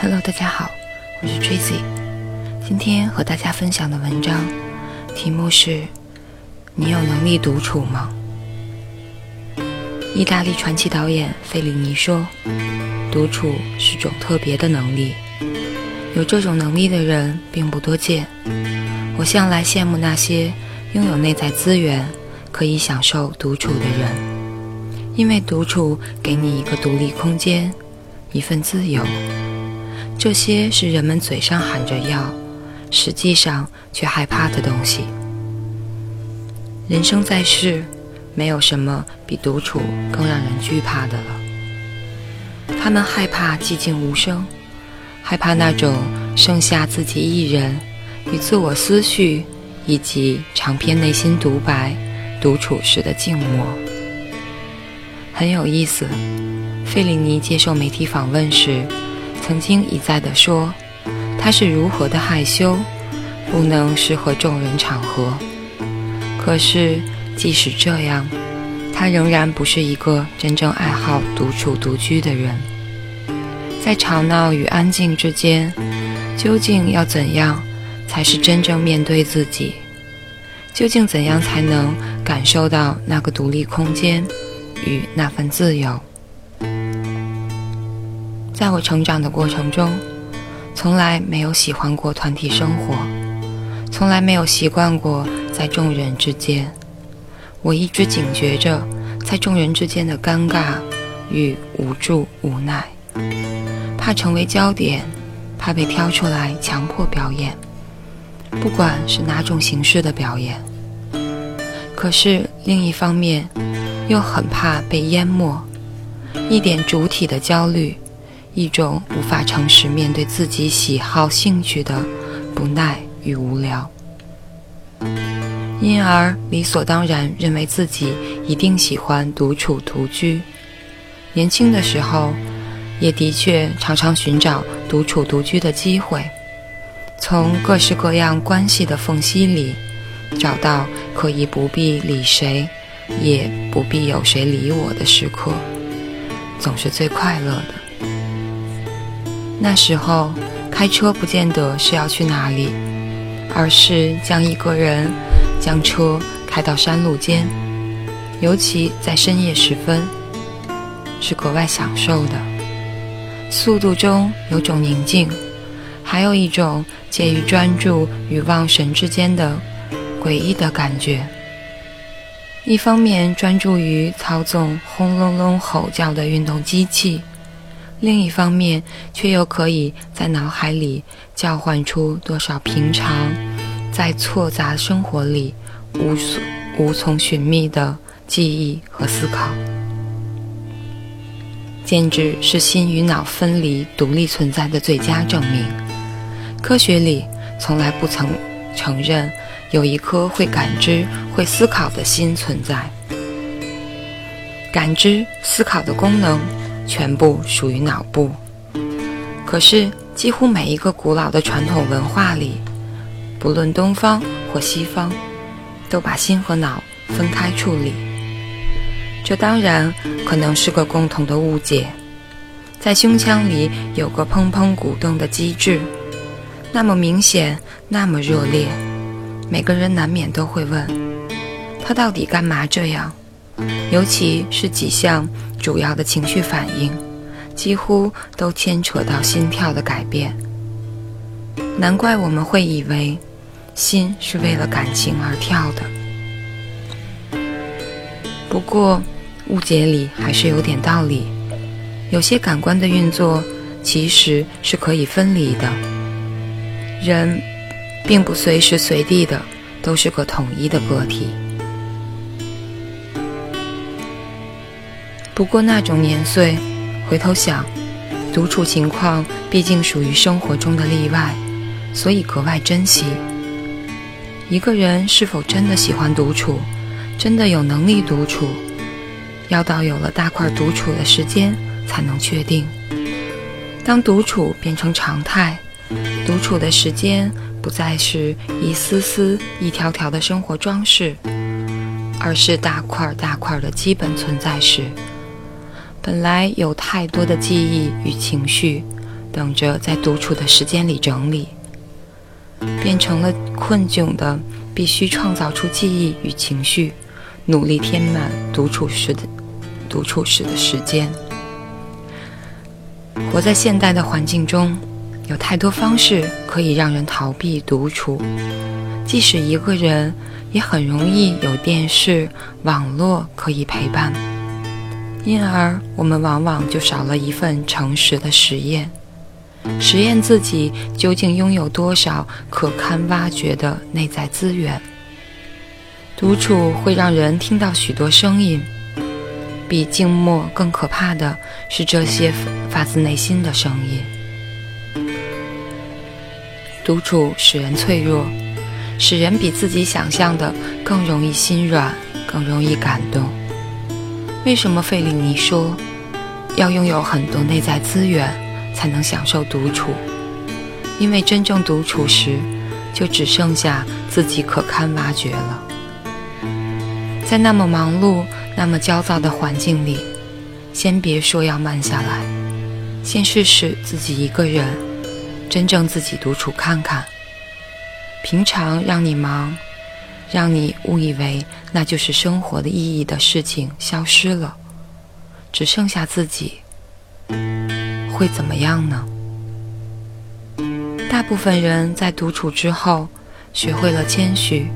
Hello，大家好，我是 Tracy，今天和大家分享的文章题目是：你有能力独处吗？意大利传奇导演费里尼说：“独处是种特别的能力，有这种能力的人并不多见。我向来羡慕那些拥有内在资源可以享受独处的人。”因为独处给你一个独立空间，一份自由。”这些是人们嘴上喊着要，实际上却害怕的东西。人生在世，没有什么比独处更让人惧怕的了。他们害怕寂静无声，害怕那种剩下自己一人与自我思绪以及长篇内心独白独处时的静默。很有意思，费里尼接受媒体访问时。曾经一再地说，他是如何的害羞，不能适合众人场合。可是，即使这样，他仍然不是一个真正爱好独处独居的人。在吵闹与安静之间，究竟要怎样才是真正面对自己？究竟怎样才能感受到那个独立空间与那份自由？在我成长的过程中，从来没有喜欢过团体生活，从来没有习惯过在众人之间。我一直警觉着在众人之间的尴尬与无助、无奈，怕成为焦点，怕被挑出来强迫表演，不管是哪种形式的表演。可是另一方面，又很怕被淹没，一点主体的焦虑。一种无法诚实面对自己喜好、兴趣的不耐与无聊，因而理所当然认为自己一定喜欢独处独居。年轻的时候，也的确常常寻找独处独居的机会，从各式各样关系的缝隙里找到可以不必理谁，也不必有谁理我的时刻，总是最快乐的。那时候，开车不见得是要去哪里，而是将一个人将车开到山路间，尤其在深夜时分，是格外享受的。速度中有种宁静，还有一种介于专注与忘神之间的诡异的感觉。一方面专注于操纵轰隆隆吼叫的运动机器。另一方面，却又可以在脑海里叫唤出多少平常在错杂生活里无所无从寻觅的记忆和思考，简直是心与脑分离、独立存在的最佳证明。科学里从来不曾承认有一颗会感知、会思考的心存在，感知、思考的功能。全部属于脑部，可是几乎每一个古老的传统文化里，不论东方或西方，都把心和脑分开处理。这当然可能是个共同的误解。在胸腔里有个砰砰鼓动的机制，那么明显，那么热烈，每个人难免都会问：他到底干嘛这样？尤其是几项。主要的情绪反应几乎都牵扯到心跳的改变，难怪我们会以为心是为了感情而跳的。不过误解里还是有点道理，有些感官的运作其实是可以分离的，人并不随时随地的都是个统一的个体。不过那种年岁，回头想，独处情况毕竟属于生活中的例外，所以格外珍惜。一个人是否真的喜欢独处，真的有能力独处，要到有了大块独处的时间才能确定。当独处变成常态，独处的时间不再是一丝丝、一条条的生活装饰，而是大块大块的基本存在时。本来有太多的记忆与情绪，等着在独处的时间里整理，变成了困窘的，必须创造出记忆与情绪，努力填满独处时的独处时的时间。活在现代的环境中，有太多方式可以让人逃避独处，即使一个人，也很容易有电视、网络可以陪伴。因而，我们往往就少了一份诚实的实验，实验自己究竟拥有多少可堪挖掘的内在资源。独处会让人听到许多声音，比静默更可怕的是这些发自内心的声音。独处使人脆弱，使人比自己想象的更容易心软，更容易感动。为什么费里尼说要拥有很多内在资源才能享受独处？因为真正独处时，就只剩下自己可堪挖掘了。在那么忙碌、那么焦躁的环境里，先别说要慢下来，先试试自己一个人，真正自己独处看看。平常让你忙。让你误以为那就是生活的意义的事情消失了，只剩下自己，会怎么样呢？大部分人在独处之后学会了谦虚，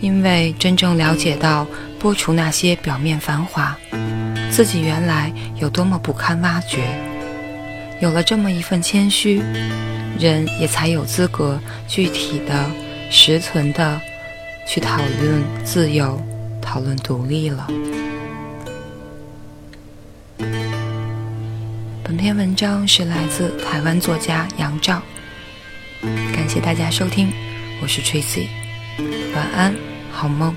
因为真正了解到剥除那些表面繁华，自己原来有多么不堪挖掘。有了这么一份谦虚，人也才有资格具体的、实存的。去讨论自由，讨论独立了。本篇文章是来自台湾作家杨照，感谢大家收听，我是 Tracy，晚安，好梦。